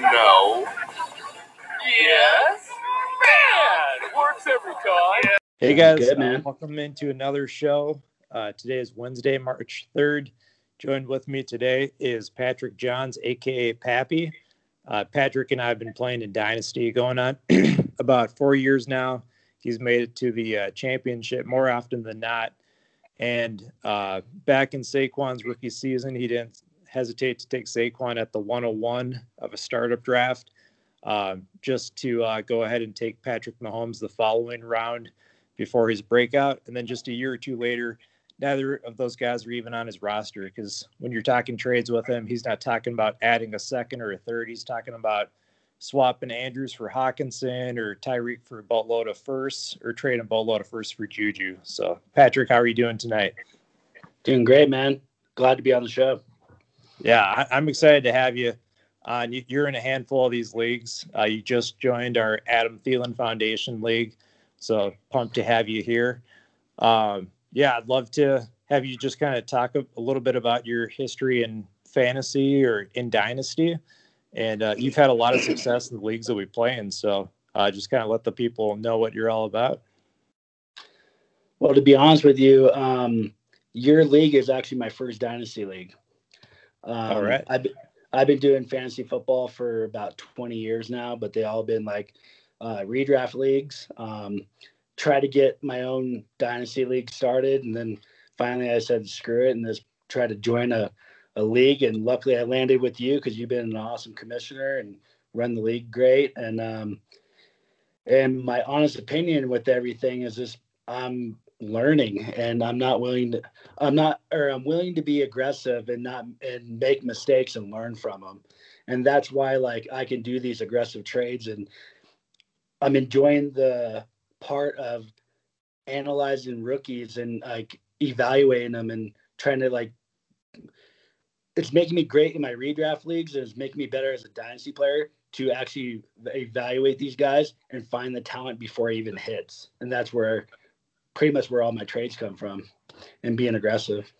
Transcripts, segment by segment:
No. Yes. Man, works every time. Hey guys, Good, uh, man. welcome into another show. Uh, today is Wednesday, March 3rd. Joined with me today is Patrick Johns, aka Pappy. Uh, Patrick and I have been playing in Dynasty going on about four years now. He's made it to the uh, championship more often than not. And uh, back in Saquon's rookie season, he didn't hesitate to take Saquon at the 101 of a startup draft um, just to uh, go ahead and take Patrick Mahomes the following round before his breakout. And then just a year or two later, neither of those guys are even on his roster because when you're talking trades with him, he's not talking about adding a second or a third. He's talking about swapping Andrews for Hockenson or Tyreek for a boatload of firsts or trading a boatload of firsts for Juju. So, Patrick, how are you doing tonight? Doing great, man. Glad to be on the show. Yeah, I, I'm excited to have you. You- you're in a handful of these leagues. Uh, you just joined our Adam Thielen Foundation League, so pumped to have you here. Um, yeah, I'd love to have you just kind of talk a, a little bit about your history in fantasy or in dynasty. And uh, you've had a lot of success in the leagues that we play in, so uh, just kind of let the people know what you're all about. Well, to be honest with you, um, your league is actually my first dynasty league. Um, All right. I've, been- I've been doing fantasy football for about 20 years now, but they all been like uh, redraft leagues. Um, try to get my own dynasty league started, and then finally I said screw it and just try to join a, a league. And luckily I landed with you because you've been an awesome commissioner and run the league great. And um, and my honest opinion with everything is just I'm learning and I'm not willing to I'm not or I'm willing to be aggressive and not and make mistakes and learn from them. And that's why like I can do these aggressive trades and I'm enjoying the part of analyzing rookies and like evaluating them and trying to like it's making me great in my redraft leagues and it's making me better as a dynasty player to actually evaluate these guys and find the talent before it even hits. And that's where pretty much where all my trades come from and being aggressive.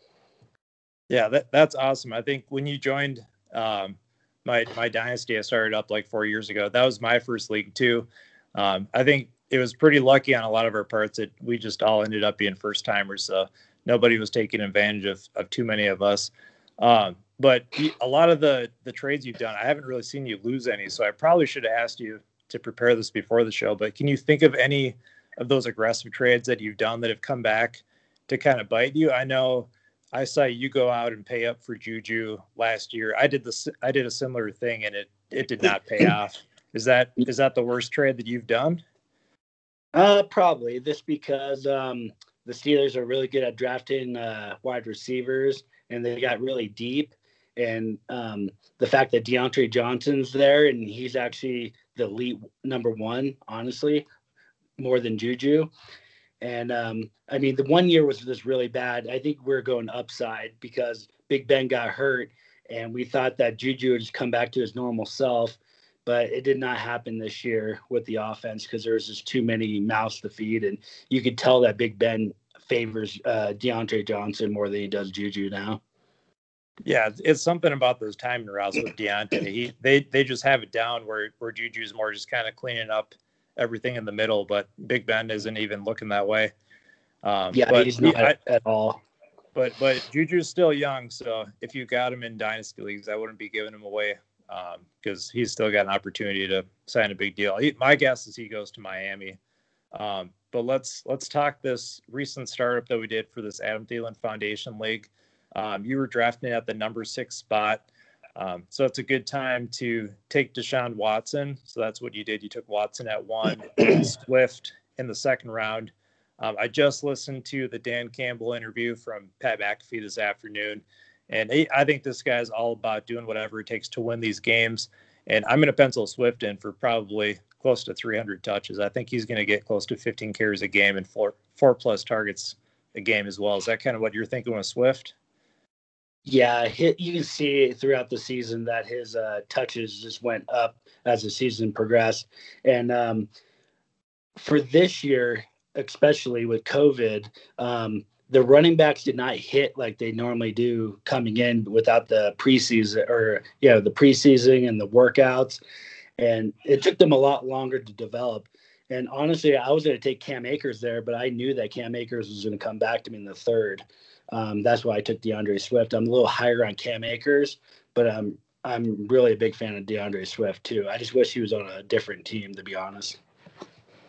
Yeah, that, that's awesome. I think when you joined um, my my dynasty, I started up like four years ago. That was my first league too. Um, I think it was pretty lucky on a lot of our parts that we just all ended up being first timers. So nobody was taking advantage of of too many of us. Um, but a lot of the the trades you've done, I haven't really seen you lose any. So I probably should have asked you to prepare this before the show. But can you think of any of those aggressive trades that you've done that have come back to kind of bite you? I know I saw you go out and pay up for Juju last year. I did this. I did a similar thing, and it it did not pay off. Is that is that the worst trade that you've done? Uh, probably this because um, the Steelers are really good at drafting uh, wide receivers, and they got really deep. And um, the fact that Diontae Johnson's there, and he's actually the elite number one, honestly, more than Juju. And um, I mean, the one year was just really bad. I think we're going upside because Big Ben got hurt, and we thought that Juju would just come back to his normal self but it did not happen this year with the offense because there was just too many mouths to feed, and you could tell that Big Ben favors uh, Diontae Johnson more than he does Juju now. Yeah, it's- it's something about those timing routes with Diontae. He they they just have it down where where Juju's more just kind of cleaning up everything in the middle, but Big Ben isn't even looking that way. Um, Yeah, but he's he- not I- at all. but but Juju's still young, so if you got him in dynasty leagues, I wouldn't be giving him away because he's still got an opportunity to sign a big deal. He, my guess is he goes to Miami. Um, but let's let's talk this recent startup that we did for this Adam Thielen Foundation League. Um, you were drafting at the number six spot, um, so it's a good time to take Deshaun Watson. So that's what you did. You took Watson at one, Swift in the second round. Um, I just listened to the Dan Campbell interview from Pat McAfee this afternoon, and he, I think this guy's all about doing whatever it takes to win these games. And I'm going to pencil Swift in for probably close to 300 touches. I think he's going to get close to 15 carries a game and four four plus targets a game as well. Is that kind of what you're thinking with Swift? Yeah, you can see throughout the season that his uh, touches just went up as the season progressed. And um, for this year, especially with COVID, um, the running backs did not hit like they normally do coming in without the preseason or you know the preseason and the workouts and it took them a lot longer to develop and honestly i was going to take cam akers there but i knew that cam akers was going to come back to me in the third um, that's why i took D'Andre swift i'm a little higher on cam akers but i'm i'm really a big fan of D'Andre swift too i just wish he was on a different team to be honest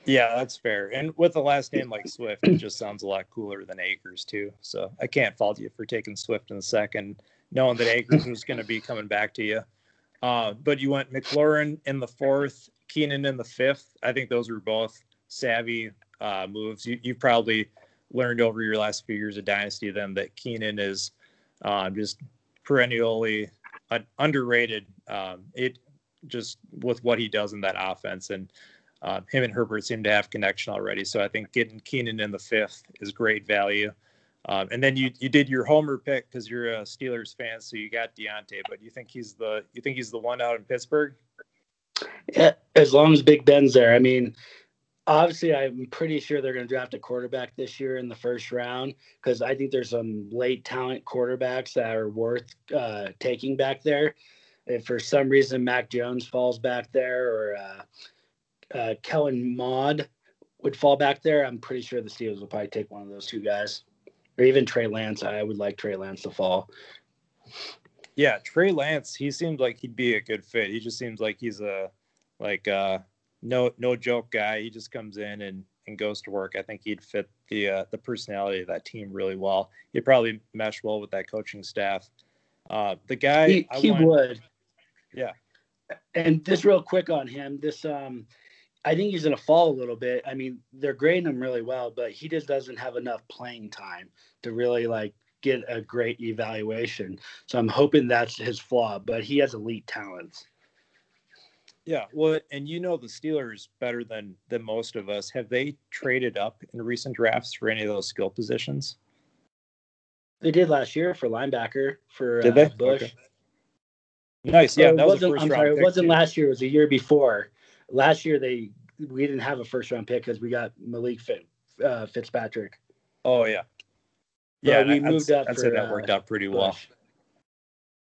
yeah, that's fair. And with a last name like Swift, it just sounds a lot cooler than Akers too. So I can't fault you for taking Swift in the second, knowing that Akers was going to be coming back to you. Uh, but you went McLaurin in the fourth, Keenan in the fifth. I think those were both savvy uh, moves. You you probably learned over your last few years of dynasty then that Keenan is uh, just perennially underrated. Um, it just with what he does in that offense and uh, him and Herbert seem to have connection already. So I think getting Keenan in the fifth is great value. Um, and then you you did your homer pick because you're a Steelers fan, so you got Diontae. But you think he's the you think he's the one out in Pittsburgh? As long as Big Ben's there. I mean, obviously, I'm pretty sure they're going to draft a quarterback this year in the first round because I think there's some late talent quarterbacks that are worth uh, taking back there. If for some reason Mac Jones falls back there or uh, uh, Kellen Mond would fall back there, I'm pretty sure the Steelers will probably take one of those two guys, or even Trey Lance. I would like Trey Lance to fall. Yeah, Trey Lance. He seems like he'd be a good fit. He just seems like he's a like uh no no joke guy. He just comes in and and goes to work. I think he'd fit the uh, the personality of that team really well. He'd probably mesh well with that coaching staff. Uh, the guy he, he would. Yeah. And just real quick on him, this um I think he's going to fall a little bit. I mean, they're grading him really well, but he just doesn't have enough playing time to really like get a great evaluation. So I'm hoping that's his flaw, but he has elite talents. Yeah, well, and you know the Steelers better than than most of us. Have they traded up in recent drafts for any of those skill positions? They did last year for linebacker for did they? Uh, Bush. Okay. Nice, yeah. that was I'm sorry, it wasn't too. last year. It was a year before last year they we didn't have a first round pick because we got Malik Fit, uh, Fitzpatrick. Oh yeah, yeah. we moved up. I'd say that worked uh, out pretty well.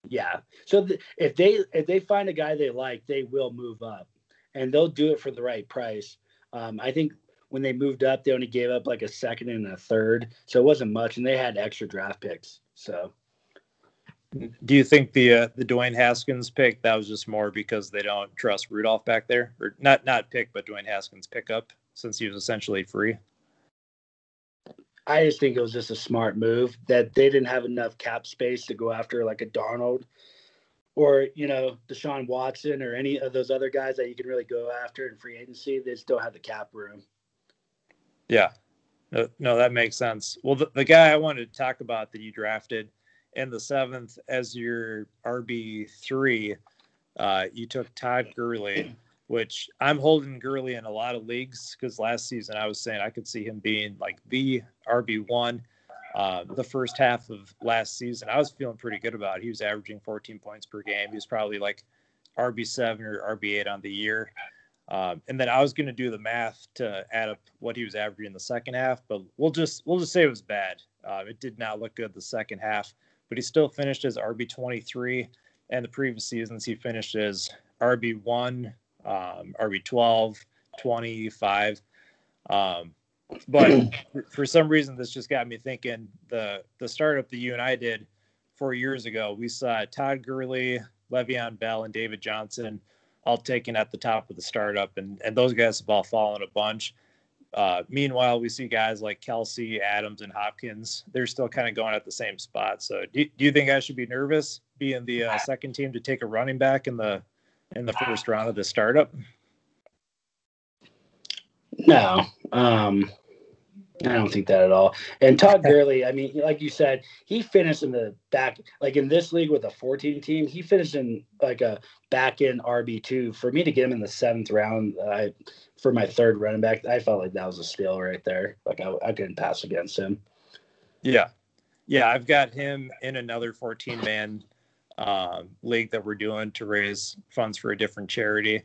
Yeah. So th- if they if they find a guy they like, they will move up, and they'll do it for the right price. Um, I think when they moved up, they only gave up like a second and a third, so it wasn't much, and they had extra draft picks. So do you think the uh, the Dwayne Haskins pick that was just more because they don't trust Rudolph back there, or not not pick, but Dwayne Haskins pick up since he was essentially free? I just think it was just a smart move that they didn't have enough cap space to go after like a Darnold or you know Deshaun Watson or any of those other guys that you can really go after in free agency. They still have the cap room. Yeah, no, no that makes sense. Well, the, the guy I wanted to talk about that you drafted in the seventh as your RB three, uh, you took Todd Gurley, which I'm holding Gurley in a lot of leagues because last season I was saying I could see him being like the RB one. Uh, the first half of last season, I was feeling pretty good about. It. He was averaging 14 points per game. He was probably like RB seven or RB eight on the year. Um, and then I was going to do the math to add up what he was averaging in the second half, but we'll just we'll just say it was bad. Uh, it did not look good the second half but he still finished as RB 23. And the previous seasons, he finished as RB 1, um, RB 12, 25. Um, but for some reason, this just got me thinking the, the startup that you and I did four years ago, we saw Todd Gurley, Le'Veon Bell, and David Johnson all taken at the top of the startup. And, and those guys have all fallen a bunch. Uh, meanwhile, we see guys like Kelce, Adams, and Hopkins. They're still kind of going at the same spot. So, do, do you think I should be nervous being the uh, second team to take a running back in the in the first round of the startup? No, um, I don't think that at all. And Todd Gurley, I mean, like you said, he finished in the back, like in this league with a 14 team, he finished in like a back end RB2. For me to get him in the seventh round, I for my third running back, I felt like that was a steal right there. Like I, I couldn't pass against him. Yeah. Yeah. I've got him in another 14 man um, league that we're doing to raise funds for a different charity.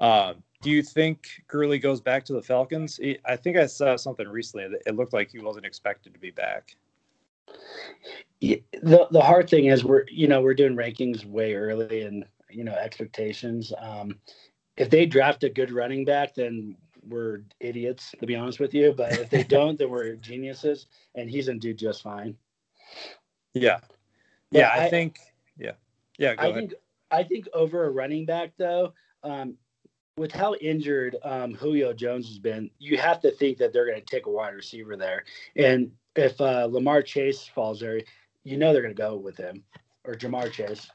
Um, do you think Gurley goes back to the Falcons? I think I saw something recently that it looked like he wasn't expected to be back. The the hard thing is we're you know we're doing rankings way early and you know expectations. Um, if they draft a good running back, then we're idiots to be honest with you. But if they don't, then we're geniuses, and he's gonna do just fine. Yeah, yeah, I, I, think yeah, yeah. I ahead. think I think over a running back though, um, with how injured um, Julio Jones has been, you have to think that they're going to take a wide receiver there. And if uh, Lamar Chase falls there, you know they're going to go with him or Ja'Marr Chase.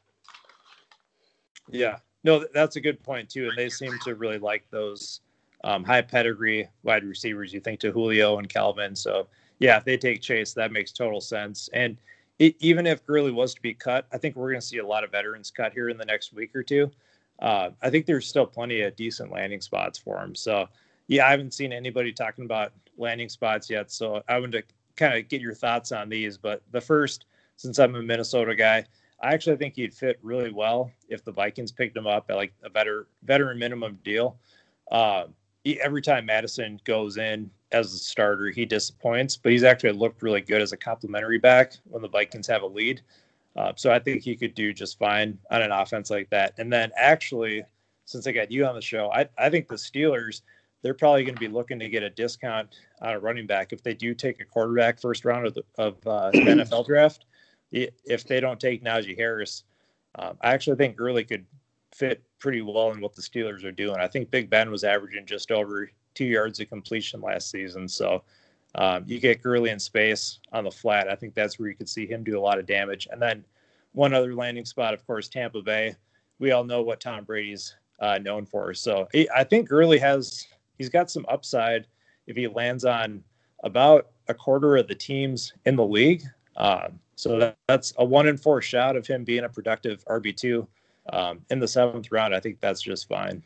Yeah, no, that's a good point too. And they seem to really like those um, high pedigree wide receivers. You think to Julio and Calvin. So yeah, if they take Chase, that makes total sense. And it, even if Gurley was to be cut, I think we're going to see a lot of veterans cut here in the next week or two. Uh, I think there's still plenty of decent landing spots for him. So yeah, I haven't seen anybody talking about landing spots yet. So I wanted to kind of get your thoughts on these. But the first, since I'm a Minnesota guy, I actually think he'd fit really well if the Vikings picked him up at like a better veteran minimum deal. Uh, he, every time Mattison goes in as a starter, he disappoints, but he's actually looked really good as a complimentary back when the Vikings have a lead. Uh, so I think he could do just fine on an offense like that. And then actually, since I got you on the show, I, I think the Steelers, they're probably going to be looking to get a discount on a running back if they do take a quarterback first round of the, of, uh, NFL draft if they don't take Najee Harris, um, I actually think Gurley could fit pretty well in what the Steelers are doing. I think Big Ben was averaging just over two yards of completion last season. So um, you get Gurley in space on the flat. I think that's where you could see him do a lot of damage. And then one other landing spot, of course, Tampa Bay. We all know what Tom Brady's uh, known for. So I think Gurley has he's got some upside if he lands on about a quarter of the teams in the league. Um, so that, that's a one in four shot of him being a productive RB two um, in the seventh round. I think that's just fine.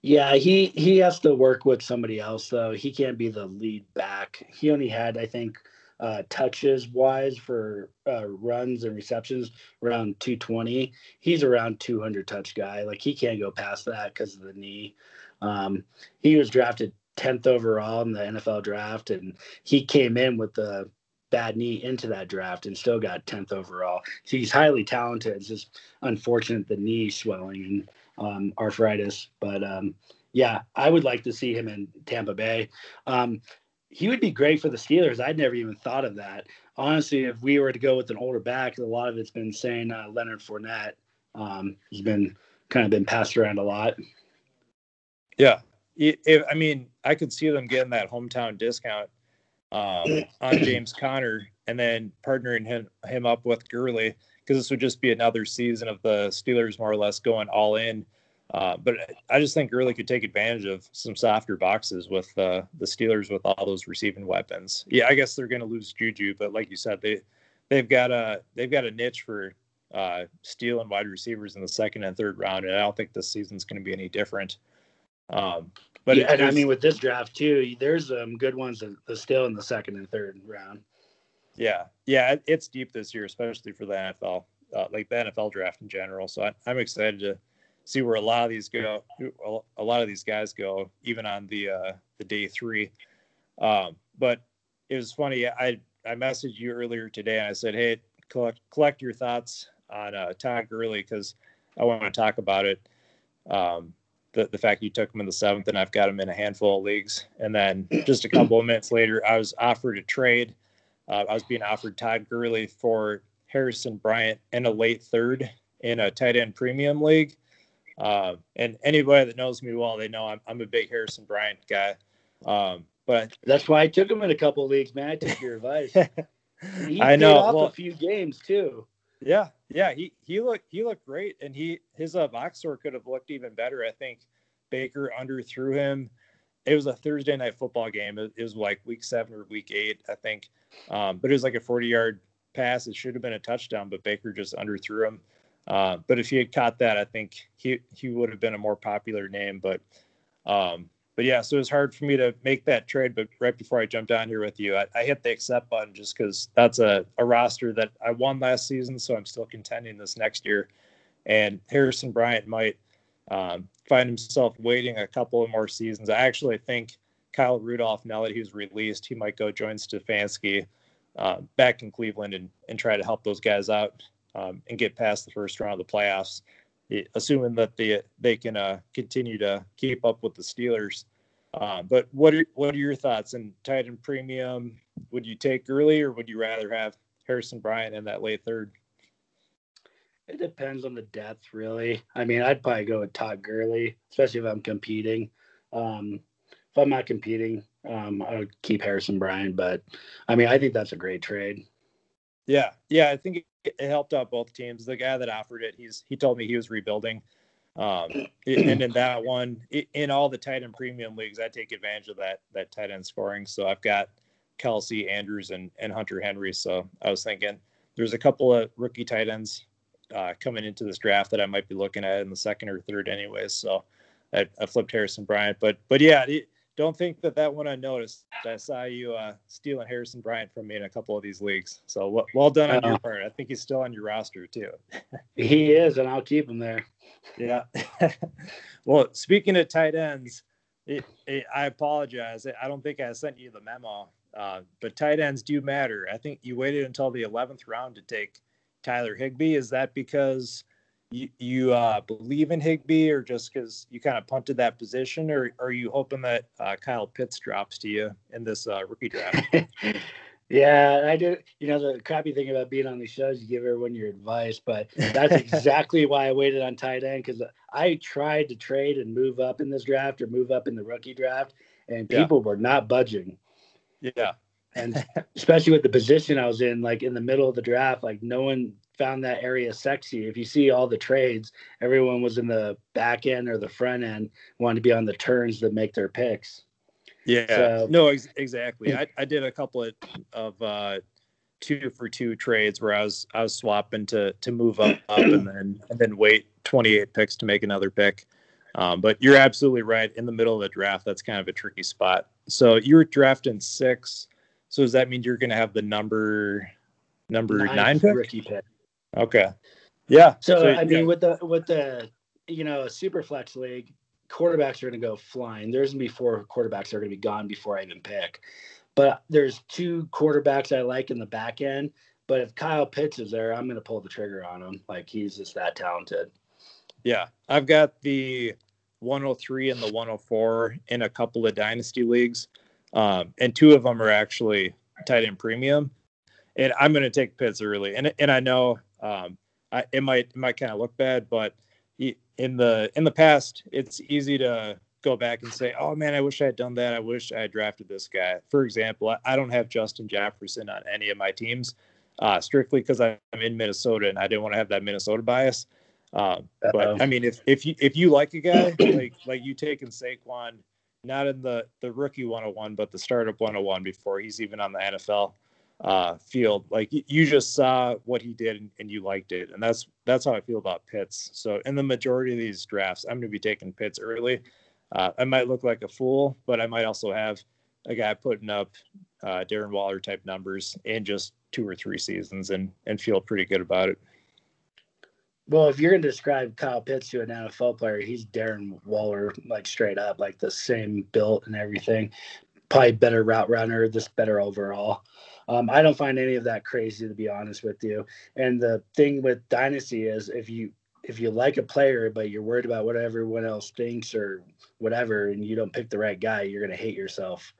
Yeah, he he has to work with somebody else though. He can't be the lead back. He only had, I think, uh, touches wise for uh, runs and receptions around 220. He's around 200 touch guy. Like he can't go past that because of the knee. Um, he was drafted 10th overall in the NFL draft, and he came in with the bad knee into that draft and still got 10th overall. So he's highly talented. It's just unfortunate the knee swelling and um, arthritis. But um, yeah, I would like to see him in Tampa Bay. Um, he would be great for the Steelers. I'd never even thought of that. Honestly, if we were to go with an older back, a lot of it's been saying uh, Leonard Fournette. Um, he's been kind of been passed around a lot. Yeah. I mean, I could see them getting that hometown discount um, on James Conner and then partnering him, him up with Gurley because this would just be another season of the Steelers more or less going all in. Uh, but I just think Gurley could take advantage of some softer boxes with uh, the Steelers with all those receiving weapons. Yeah, I guess they're going to lose Juju, but like you said, they they've got a they've got a niche for uh, stealing wide receivers in the second and third round, and I don't think this season's going to be any different. Um, but yeah, and I mean with this draft too, there's um good ones that are still in the second and third round. Yeah, yeah, it's deep this year, especially for the NFL, uh, like the NFL draft in general. So I, I'm excited to see where a lot of these go. A lot of these guys go, even on the uh, the day three. Um, but it was funny. I I messaged you earlier today, and I said, "Hey, collect collect your thoughts on uh, Todd Gurley because I want to talk about it." Um, the, the fact you took him in the seventh, and I've got him in a handful of leagues. And then just a couple of minutes later, I was offered a trade. Uh, I was being offered Todd Gurley for Harrison Bryant in a late third in a tight end premium league. Uh, and anybody that knows me well, they know I'm, I'm a big Harrison Bryant guy. Um, but that's why I took him in a couple of leagues, man. I took your advice. He I know. Off well, a few games too. Yeah, yeah, he he looked he looked great, and he his uh, box score could have looked even better. I think Baker underthrew him. It was a Thursday night football game. It, it was like week seven or week eight, I think. Um, but it was like a 40 yard pass. It should have been a touchdown, but Baker just underthrew him. Uh, but if he had caught that, I think he he would have been a more popular name. But um, but yeah, so it was hard for me to make that trade. But right before I jumped on here with you, I, I hit the accept button just because that's a, a roster that I won last season. So I'm still contending this next year. And Harrison Bryant might um, find himself waiting a couple of more seasons. I actually think Kyle Rudolph, now that he was released, he might go join Stefanski uh, back in Cleveland and, and try to help those guys out um, and get past the first round of the playoffs, assuming that they they can uh, continue to keep up with the Steelers. Uh, but what are what are your thoughts? And tight end premium, would you take early or would you rather have Harrison Bryant in that late third? It depends on the depth, really. I mean, I'd probably go with Todd Gurley, especially if I'm competing. Um, if I'm not competing, um, I would keep Harrison Bryant. But I mean, I think that's a great trade. Yeah, yeah, I think it, it helped out both teams. The guy that offered it, he's he told me he was rebuilding. Um, and in that one, in all the tight end premium leagues, I take advantage of that that tight end scoring. So I've got Kelce Andrews, and and Hunter Henry. So I was thinking there's a couple of rookie tight ends uh, coming into this draft that I might be looking at in the second or third, anyways. So I, I flipped Harrison Bryant, but but yeah, it, don't think that that one I noticed. I saw you uh, stealing Harrison Bryant from me in a couple of these leagues. So well, well done on uh, your part. I think he's still on your roster too. he is, and I'll keep him there. Yeah. well, speaking of tight ends, it, it, I apologize. I don't think I sent you the memo, uh, but tight ends do matter. I think you waited until the 11th round to take Tyler Higbee. Is that because you, you uh, believe in Higbee, or just because you kind of punted that position, or, or are you hoping that uh, Kyle Pitts drops to you in this uh, rookie draft? yeah, I do. You know, the crappy thing about being on these shows, you give everyone your advice, but that's exactly why I waited on tight end because I tried to trade and move up in this draft or move up in the rookie draft, and people yeah. were not budging. Yeah. And especially with the position I was in, like in the middle of the draft, like no one found that area sexy. If you see all the trades, everyone was in the back end or the front end, wanted to be on the turns to make their picks. Yeah, so, no, ex- exactly. I, I did a couple of, of uh, two for two trades where I was I was swapping to to move up, up and then and then wait 28 picks to make another pick. Um, but you're absolutely right. In the middle of the draft, that's kind of a tricky spot. So you were drafting six. So does that mean you're going to have the number number nine, nine pick? rookie pick? Okay. Yeah. So, so I mean, with the with the you know super flex league, quarterbacks are going to go flying. There's going to be four quarterbacks that are going to be gone before I even pick. But there's two quarterbacks I like in the back end. But if Kyle Pitts is there, I'm going to pull the trigger on him. Like he's just that talented. Yeah, I've got the 103 and the 104 in a couple of dynasty leagues, um, and two of them are actually tight end premium. And I'm going to take Pitts early, and and I know um, I, it might it might kind of look bad, but in the in the past, it's easy to go back and say, "Oh man, I wish I had done that. I wish I had drafted this guy." For example, I, I don't have Justin Jefferson on any of my teams, uh, strictly because I'm in Minnesota and I didn't want to have that Minnesota bias. Um, but I mean, if if you if you like a guy like like you taking Saquon, not in the the rookie 101, but the startup 101 before he's even on the NFL uh, field. Like you just saw what he did and, and, you liked it, and that's that's how I feel about Pitts. So in the majority of these drafts, I'm going to be taking Pitts early. Uh, I might look like a fool, but I might also have a guy putting up uh, Darren Waller type numbers in just two or three seasons and and feel pretty good about it. Well, if you're going to describe Kyle Pitts to an NFL player, he's Darren Waller, like straight up, like the same built and everything. Probably better route runner, just better overall. Um, I don't find any of that crazy to be honest with you. And the thing with Dynasty is if you if you like a player but you're worried about what everyone else thinks or whatever, and you don't pick the right guy, you're gonna hate yourself.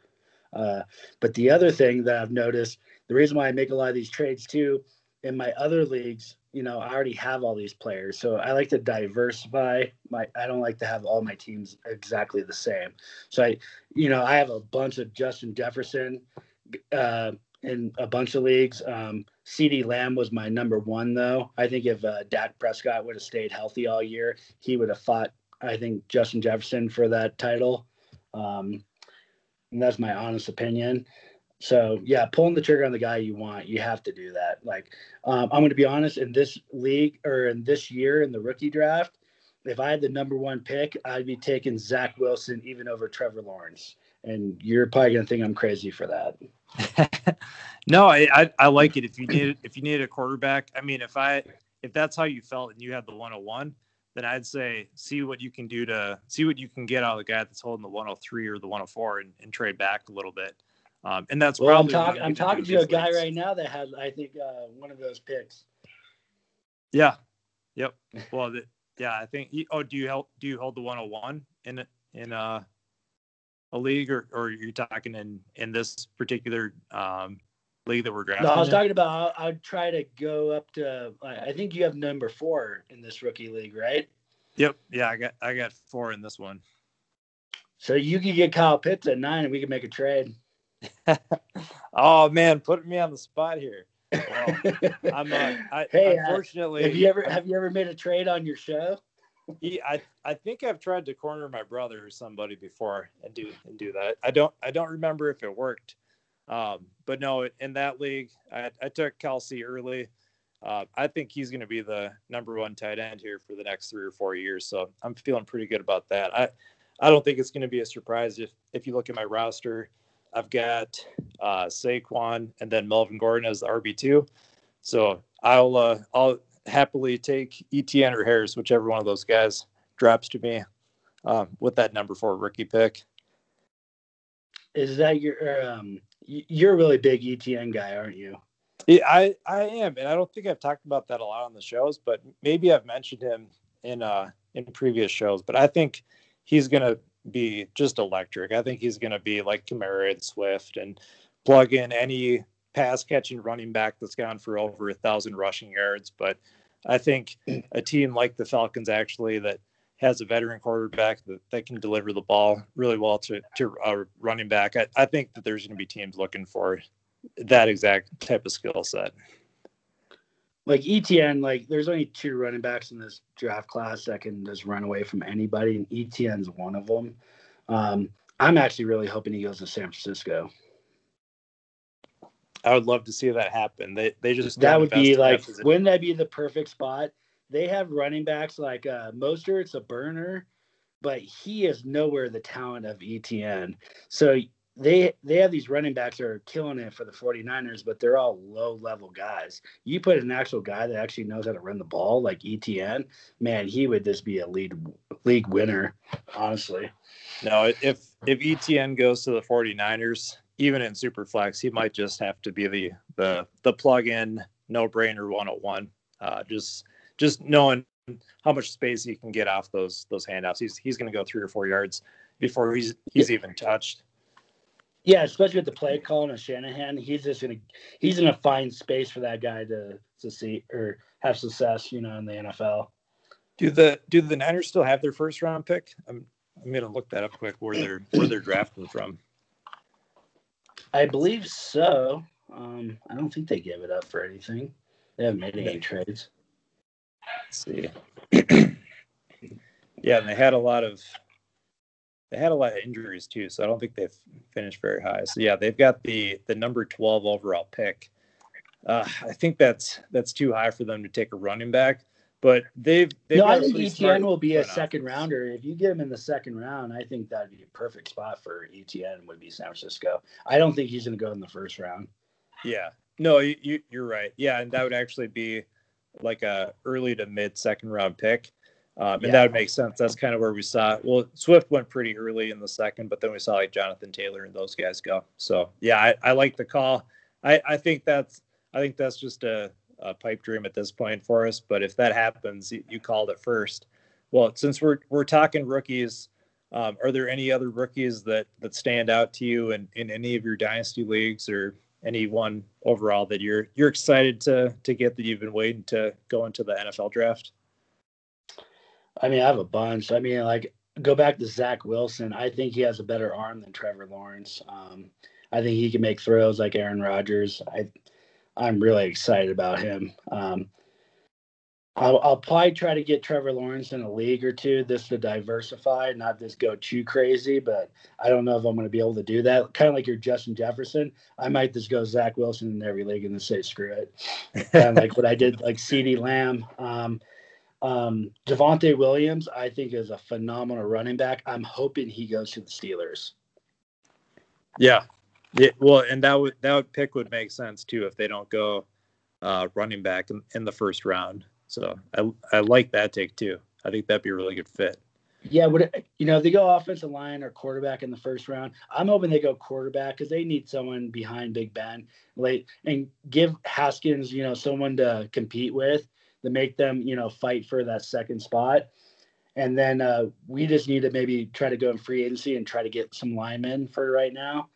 Uh, but the other thing that I've noticed, the reason why I make a lot of these trades too, in my other leagues, you know, I already have all these players, so I like to diversify. My I don't like to have all my teams exactly the same. So I, you know, I have a bunch of Justin Jefferson, uh, in a bunch of leagues. Um, CeeDee Lamb was my number one, though. I think if uh, Dak Prescott would have stayed healthy all year, he would have fought, I think, Justin Jefferson for that title. Um, and that's my honest opinion. So yeah, pulling the trigger on the guy you want, you have to do that. Like, um, I'm going to be honest. In this league or in this year in the rookie draft, if I had the number one pick, I'd be taking Zach Wilson even over Trevor Lawrence. And you're probably going to think I'm crazy for that. no, I, I, I like it. If you need if you need a quarterback, I mean, if I if that's how you felt and you had the 101, then I'd say see what you can do to see what you can get out of the guy that's holding the 103 or the 104 and, and trade back a little bit. Um, and that's well, I'm, talk- I'm talking to a guy right now that had I think, uh, one of those picks. Yeah. Yep. Well, the, yeah, I think. Oh, do you help? Do you hold the 101 in in uh, a league, or or are you talking in in this particular um, league that we're drafting? No, I was in? talking about I- I'd try to go up to. I think you have number four in this rookie league, right? Yep. Yeah, I got I got four in this one. So you could get Kyle Pitts at nine, and we could make a trade. oh man, putting me on the spot here. Well, I'm uh, I, Hey, uh, unfortunately. have you ever have you ever made a trade on your show? He, I, I think I've tried to corner my brother or somebody before and do and do that. I don't I don't remember if it worked, um, but no, in that league, I, I took Kelce early. Uh, I think he's going to be the number one tight end here for the next three or four years. So I'm feeling pretty good about that. I I don't think it's going to be a surprise if if you look at my roster. I've got uh, Saquon and then Melvin Gordon as the RB two. So I'll uh, I'll happily take Etienne or Harris, whichever one of those guys drops to me um, with that number four rookie pick. Is that your um? You're a really big Etienne guy, aren't you? Yeah, I I am, and I don't think I've talked about that a lot on the shows, but maybe I've mentioned him in uh in previous shows. But I think he's gonna be just electric. I think he's gonna be like Kamara and Swift and plug in any pass catching running back that's gone for over a thousand rushing yards. But I think a team like the Falcons actually that has a veteran quarterback that, that can deliver the ball really well to to a running back. I, I think that there's going to be teams looking for that exact type of skill set. Like Etienne, like there's only two running backs in this draft class that can just run away from anybody, and Etienne's one of them. Um, I'm actually really hoping he goes to San Francisco. I would love to see that happen. They they just That would be like, position. wouldn't that be the perfect spot? They have running backs like uh, Mostert's a burner, but he is nowhere the talent of Etienne. So they they have these running backs that are killing it for the 49ers, but they're all low level guys. You put an actual guy that actually knows how to run the ball like Etienne, man, he would just be a lead league winner, honestly. no, if if Etienne goes to the 49ers, even in Superflex, he might just have to be the the the plug-in no-brainer 101. Uh, just just knowing how much space he can get off those those handoffs. He's he's going to go three or four yards before he's he's even touched. Yeah, especially with the play calling of Shanahan, he's just gonna he's gonna find space for that guy to to see or have success, you know, in the NFL. Do the do the Niners still have their first round pick? I'm I'm going to look that up quick where they're where they're drafting from. I believe so. Um, I don't think they gave it up for anything. They haven't made any trades. Let's see. yeah, and they had a lot of they had a lot of injuries too, so I don't think they've finished very high. So yeah, they've got the the number twelve overall pick. Uh, I think that's that's too high for them to take a running back, but they've they've no, I think Etienne will be a front second rounder. If you get him in the second round, I think that'd be a perfect spot for Etienne would be San Francisco. I don't think he's going to go in the first round. Yeah, no, you, you're right. Yeah, and that would actually be like a early to mid second round pick. Um, and Yeah. that would make sense. That's kind of where we saw it. Well, Swift went pretty early in the second, but then we saw like Jonathan Taylor and those guys go. So yeah, I, I like the call. I, I think that's I think that's just a, a pipe dream at this point for us. But if that happens, you, you called it first. Well, since we're we're talking rookies, um, are there any other rookies that that stand out to you in, in any of your dynasty leagues or anyone overall that you're you're excited to to get that you've been waiting to go into the NFL draft? I mean, I have a bunch. I mean, like go back to Zach Wilson. I think he has a better arm than Trevor Lawrence. Um, I think he can make throws like Aaron Rodgers. I, I'm really excited about him. Um, I'll, I'll probably try to get Trevor Lawrence in a league or two, just to diversify, not just go too crazy. But I don't know if I'm going to be able to do that. Kind of like your Justin Jefferson. I might just go Zach Wilson in every league and just say screw it. kind of like what I did, like CeeDee Lamb. Um, um, Javonte Williams, I think, is a phenomenal running back. I'm hoping he goes to the Steelers. Yeah. Yeah, well, and that would that would pick would make sense too if they don't go uh, running back in, in the first round. So I I like that take too. I think that'd be a really good fit. Yeah, but you know, if they go offensive line or quarterback in the first round, I'm hoping they go quarterback because they need someone behind Big Ben late and give Haskins, you know, someone to compete with to make them, you know, fight for that second spot. And then uh, we just need to maybe try to go in free agency and try to get some linemen for right now,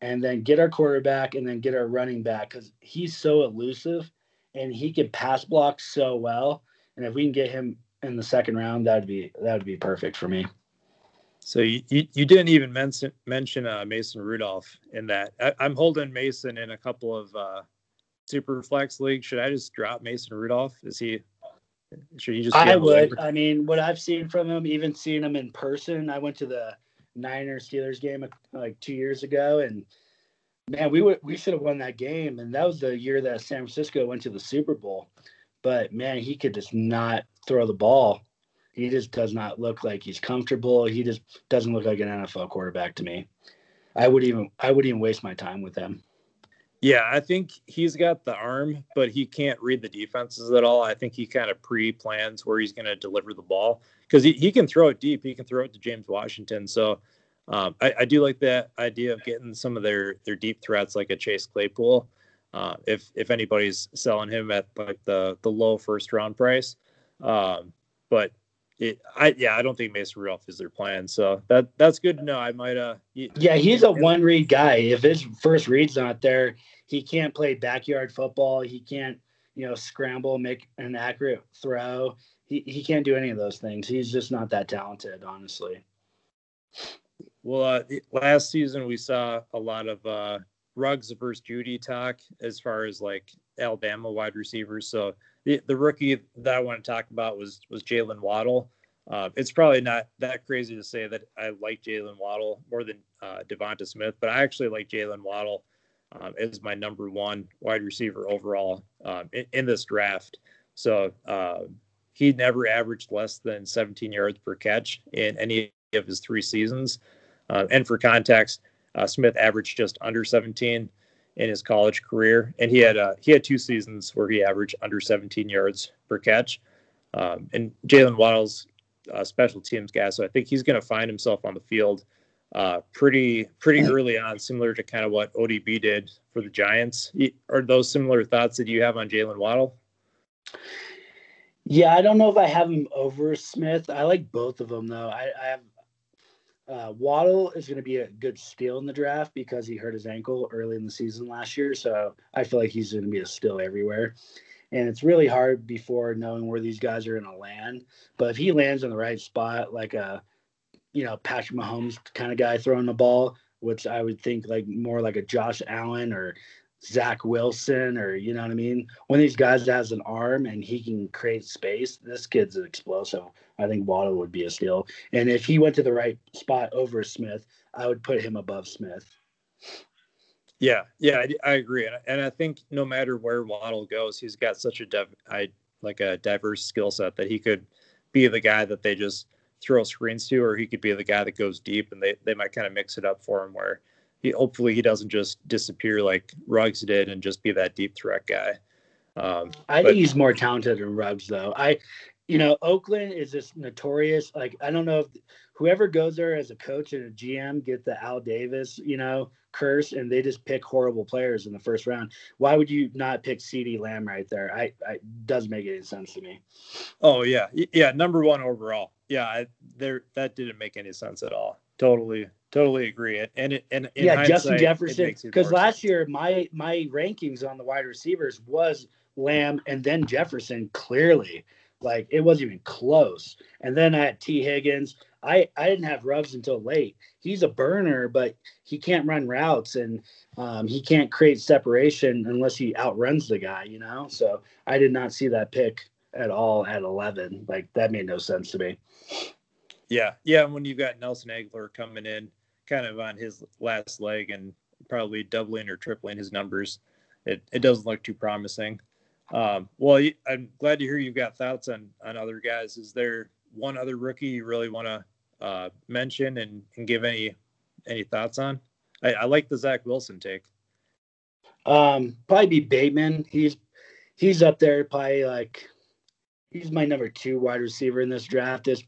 and then get our quarterback and then get our running back because he's so elusive and he can pass block so well. And if we can get him in the second round, that'd be that would be perfect for me. So you, you, you didn't even mention mention uh, Mason Rudolph in that. I, am holding Mason in a couple of uh, super flex leagues. Should I just drop Mason Rudolph? Is he? Should he just? I would. I mean, what I've seen from him, even seeing him in person, I went to the Niners Steelers game like two years ago, and man, we would we should have won that game, and that was the year that San Francisco went to the Super Bowl. But man, he could just not throw the ball. He just does not look like he's comfortable. He just doesn't look like an NFL quarterback to me. I would even I would even waste my time with him. Yeah, I think he's got the arm, but he can't read the defenses at all. I think he kind of pre-plans where he's going to deliver the ball because he, he can throw it deep. He can throw it to James Washington. So um, I, I, do like that idea of getting some of their their deep threats like a Chase Claypool. Uh, if if anybody's selling him at like the the low first round price, um, but it, I yeah, I don't think Mason Rudolph is their plan. So that that's good to know. I might uh yeah, he's a one read guy. If his first read's not there, he can't play backyard football. He can't you know scramble, make an accurate throw. He he can't do any of those things. He's just not that talented, honestly. Well, uh, last season we saw a lot of uh, Ruggs versus Jeudy talk as far as like Alabama wide receivers. So the, the rookie that I want to talk about was was Jalen Waddle. Uh, it's probably not that crazy to say that I like Jalen Waddle more than uh, Devonta Smith, but I actually like Jalen Waddle um, as my number one wide receiver overall um, in, in, this draft. So uh, he never averaged less than 17 yards per catch in any of his three seasons. Uh, and for context, uh, Smith averaged just under 17 in his college career, and he had uh, he had two seasons where he averaged under 17 yards per catch. Um, and Jalen Waddle's uh, special teams guy, so I think he's going to find himself on the field uh, pretty pretty early on, similar to kind of what ODB did for the Giants. Are those similar thoughts that you have on Jalen Waddle? Yeah, I don't know if I have him over Smith. I like both of them though. I, I have uh, Waddle is going to be a good steal in the draft because he hurt his ankle early in the season last year. So I feel like he's going to be a steal everywhere. And it's really hard before knowing where these guys are going to land. But if he lands in the right spot, like a, you know, Patrick Mahomes kind of guy throwing the ball, which I would think like more like a Josh Allen or Zach Wilson or you know what I mean. One of these guys has an arm and he can create space. This kid's an explosive. I think Waddle would be a steal. And if he went to the right spot over Smith, I would put him above Smith. Yeah, yeah, I, I agree, and, and I think no matter where Waddle goes, he's got such a dev, I like a diverse skill set that he could be the guy that they just throw screens to, or he could be the guy that goes deep, and they they might kind of mix it up for him where he hopefully he doesn't just disappear like Ruggs did and just be that deep threat guy. Um, I but, think he's more talented than Ruggs, though. I, you know, Oakland is just notorious. Like I don't know if whoever goes there as a coach and a GM get the Al Davis, you know, curse, and they just pick horrible players in the first round. Why would you not pick CeeDee Lamb right there? I, I doesn't make any sense to me. Oh yeah, yeah, number one overall. Yeah, I, there that didn't make any sense at all. Totally, Totally agree. And it and yeah, Justin Jefferson. Because last year my my rankings on the wide receivers was Lamb and then Jefferson clearly. Like it wasn't even close. And then I had Tee Higgins. I I didn't have Ruggs until late. He's a burner, but he can't run routes and um, he can't create separation unless he outruns the guy. You know. So I did not see that pick at all at eleven. Like that made no sense to me. Yeah, yeah. When you've got Nelson Agholor coming in kind of on his last leg and probably doubling or tripling his numbers. It, it doesn't look too promising. Um, well, I'm glad to hear you've got thoughts on, on other guys. Is there one other rookie you really want to uh, mention and, and give any any thoughts on? I, I like the Zach Wilson take. Um, probably be Bateman. He's he's up there, probably like he's my number two wide receiver in this draft. This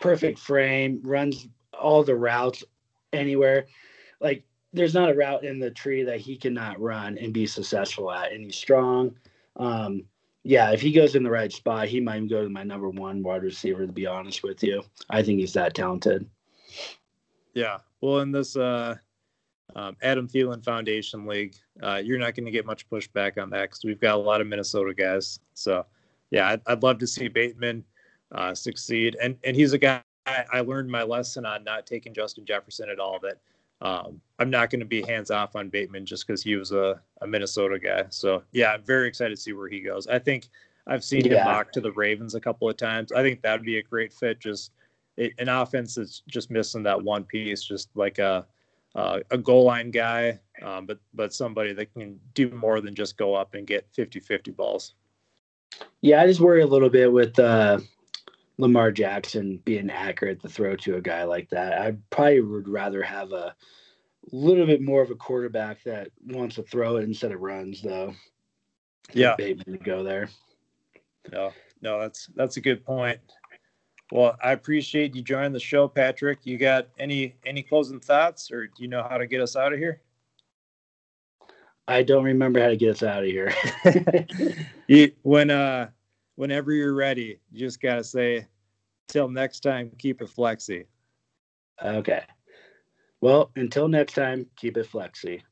perfect frame, runs all the routes anywhere. Like there's not a route in the tree that he cannot run and be successful at, and he's strong. Um, yeah, if he goes in the right spot, he might go to my number one wide receiver. To be honest with you, I think he's that talented. Yeah, well, in this uh, um, Adam Thielen Foundation League, uh, you're not going to get much pushback on that because we've got a lot of Minnesota guys. So, yeah, I'd, I'd love to see Bateman uh, succeed, and and he's a guy I learned my lesson on not taking Justin Jefferson at all. That um, I'm not going to be hands off on Bateman just because he was a, a, Minnesota guy. So yeah, I'm very excited to see where he goes. I think I've seen yeah. him mock to the Ravens a couple of times. I think that would be a great fit. Just it, an offense that's just missing that one piece, just like a uh, a goal line guy, um, but but somebody that can do more than just go up and get 50-50 balls. Yeah, I just worry a little bit with uh, Lamar Jackson being accurate to throw to a guy like that. I probably would rather have a little bit more of a quarterback that wants to throw it instead of runs, though. Yeah, Bateman to go there. No, no, that's that's a good point. Well, I appreciate you joining the show, Patrick. You got any any closing thoughts, or do you know how to get us out of here? I don't remember how to get us out of here. you, when uh whenever you're ready, you just got to say, till next time, keep it flexy. Okay. Well, until next time, keep it flexy.